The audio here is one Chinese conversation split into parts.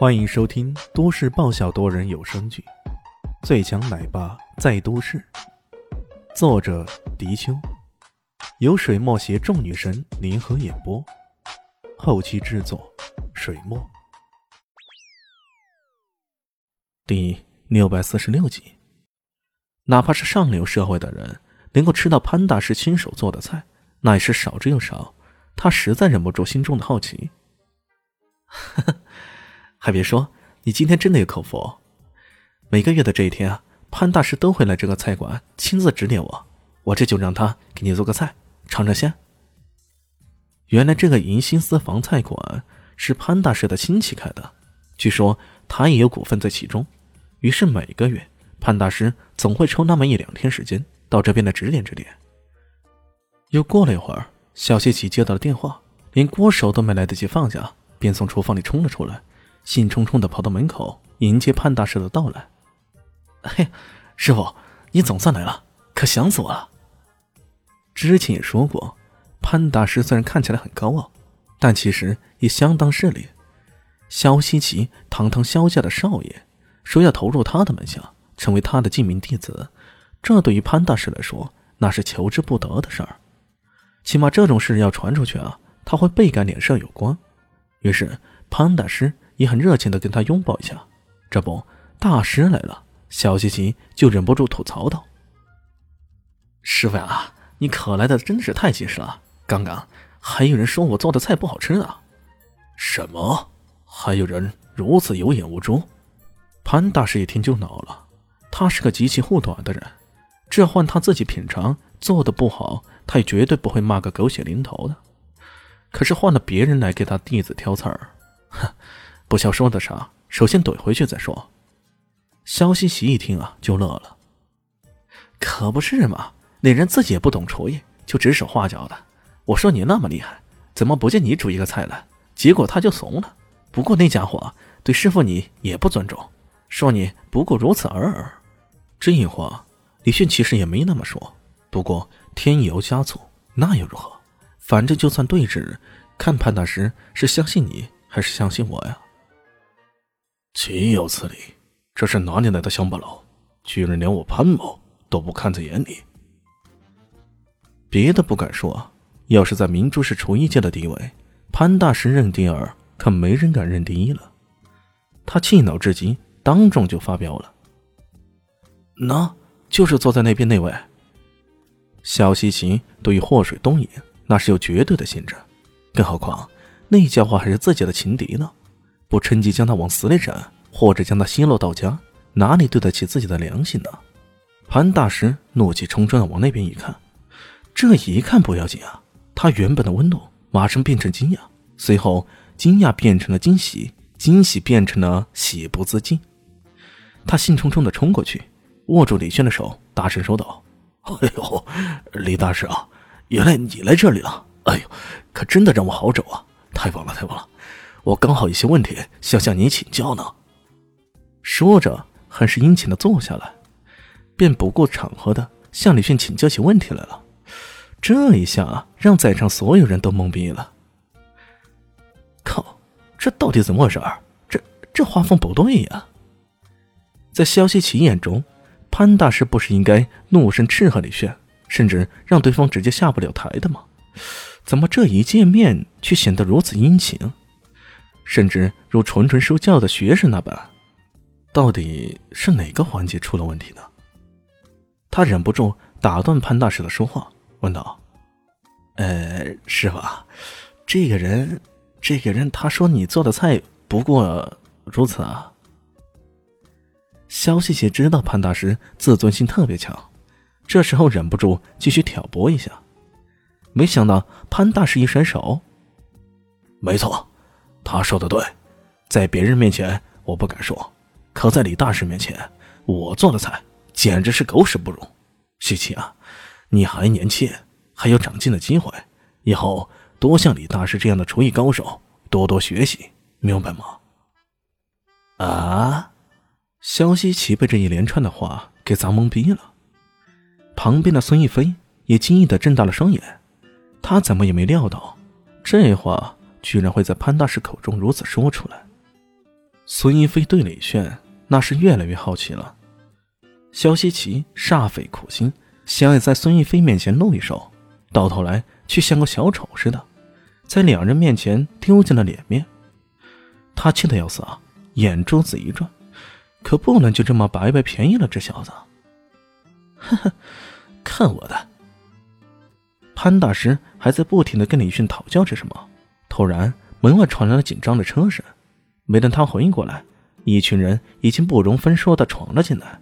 欢迎收听都市爆笑多人有声剧《最强奶爸在都市》，作者：迪秋，由水墨携众女神联合演播，后期制作：水墨。第六百四十六集，哪怕是上流社会的人，能够吃到潘大师亲手做的菜，那也是少之又少。他实在忍不住心中的好奇。呵呵。还别说，你今天真的有口福。每个月的这一天啊，潘大师都会来这个菜馆亲自指点我，我这就让他给你做个菜，尝尝鲜。原来这个银星私房菜馆是潘大师的亲戚开的，据说他也有股份在其中。于是每个月，潘大师总会抽那么一两天时间到这边来指点指点。又过了一会儿，小谢奇接到了电话，连锅手都没来得及放下，便从厨房里冲了出来。兴冲冲的跑到门口迎接潘大师的到来。嘿，师傅，你总算来了，可想死我了。之前也说过，潘大师虽然看起来很高傲，但其实也相当势利。萧西奇堂堂萧家的少爷，说要投入他的门下，成为他的近名弟子，这对于潘大师来说，那是求之不得的事儿。起码这种事要传出去啊，他会倍感脸色有光。于是潘大师。也很热情的跟他拥抱一下，这不，大师来了，小西西就忍不住吐槽道：“师傅呀，你可来的真是太及时了！刚刚还有人说我做的菜不好吃呢。”“什么？还有人如此有眼无珠？”潘大师一听就恼了，他是个极其护短的人，这换他自己品尝做的不好，他也绝对不会骂个狗血淋头的。可是换了别人来给他弟子挑刺儿，哼！不消说的啥，首先怼回去再说。肖西西一听啊，就乐了。可不是嘛，那人自己也不懂厨艺，就指手画脚的。我说你那么厉害，怎么不见你煮一个菜来？结果他就怂了。不过那家伙对师傅你也不尊重，说你不过如此尔尔。这一话李迅其实也没那么说。不过添油加醋，那又如何？反正就算对峙，看潘大师是相信你还是相信我呀？岂有此理！这是哪里来的乡巴佬，居然连我潘某都不看在眼里。别的不敢说，要是在明珠市厨艺界的地位，潘大师认第二，可没人敢认第一了。他气恼至极，当众就发飙了。那就是坐在那边那位。小西芹对于祸水东引那是有绝对的信任，更何况那家伙还是自己的情敌呢。不趁机将他往死里斩，或者将他奚落到家，哪里对得起自己的良心呢？潘大师怒气冲冲的往那边一看，这一看不要紧啊，他原本的温度马上变成惊讶，随后惊讶变成了惊喜，惊喜变成了喜不自禁。他兴冲冲的冲过去，握住李轩的手，大声说道：“哎呦，李大师啊，原来你来这里了！哎呦，可真的让我好找啊！太棒了，太棒了！”我刚好有些问题想向你请教呢。说着，很是殷勤的坐下来，便不顾场合的向李迅请教起问题来了。这一下让在场所有人都懵逼了。靠，这到底怎么回事？这这画风不对呀！在萧西奇眼中，潘大师不是应该怒声斥喝李炫，甚至让对方直接下不了台的吗？怎么这一见面却显得如此殷勤？甚至如纯纯受教的学生那般，到底是哪个环节出了问题呢？他忍不住打断潘大师的说话，问道：“呃，师傅，这个人，这个人，他说你做的菜不过如此啊。”肖西西知道潘大师自尊心特别强，这时候忍不住继续挑拨一下，没想到潘大师一甩手：“没错。”他说的对，在别人面前我不敢说，可在李大师面前，我做的菜简直是狗屎不如。西奇啊，你还年轻，还有长进的机会，以后多向李大师这样的厨艺高手多多学习，明白吗？啊！肖西奇被这一连串的话给砸懵逼了，旁边的孙逸飞也惊异的睁大了双眼，他怎么也没料到这话。居然会在潘大师口中如此说出来。孙一飞对李炫那是越来越好奇了。肖希奇煞费苦心，想要在孙一飞面前露一手，到头来却像个小丑似的，在两人面前丢尽了脸面。他气得要死啊，眼珠子一转，可不能就这么白白便宜了这小子。呵呵，看我的！潘大师还在不停的跟李迅讨教着什么，突然门外传来了紧张的车声，没等他回应过来，一群人已经不容分说的闯了进来。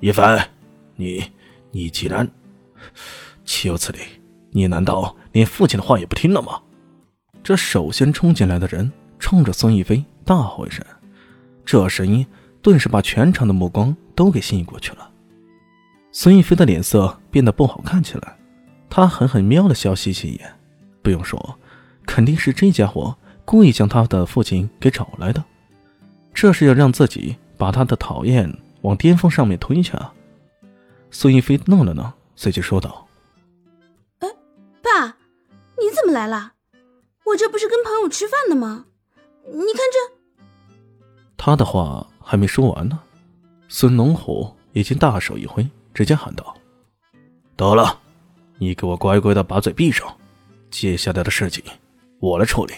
一凡，你你既然岂有此理，你难道连父亲的话也不听了吗？这首先冲进来的人冲着孙逸飞大吼一声，这声音顿时把全场的目光都给吸引过去了。孙逸飞的脸色变得不好看起来，他狠狠瞄了肖西西一眼，不用说，肯定是这家伙故意将他的父亲给找来的，这是要让自己把他的讨厌。往巅峰上面推去啊！孙一飞愣了愣，随即说道：“哎，爸，你怎么来了？我这不是跟朋友吃饭呢吗？你看这……”他的话还没说完呢，孙龙虎已经大手一挥，直接喊道：“得了，你给我乖乖的把嘴闭上，接下来的事情我来处理。”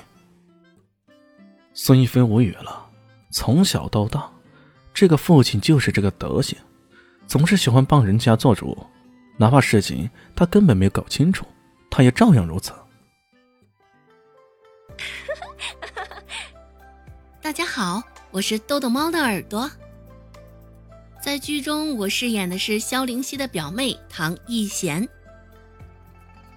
孙一飞无语了，从小到大。这个父亲就是这个德行，总是喜欢帮人家做主，哪怕事情他根本没有搞清楚，他也照样如此。大家好，我是豆豆猫的耳朵。在剧中，我饰演的是萧灵溪的表妹唐艺贤。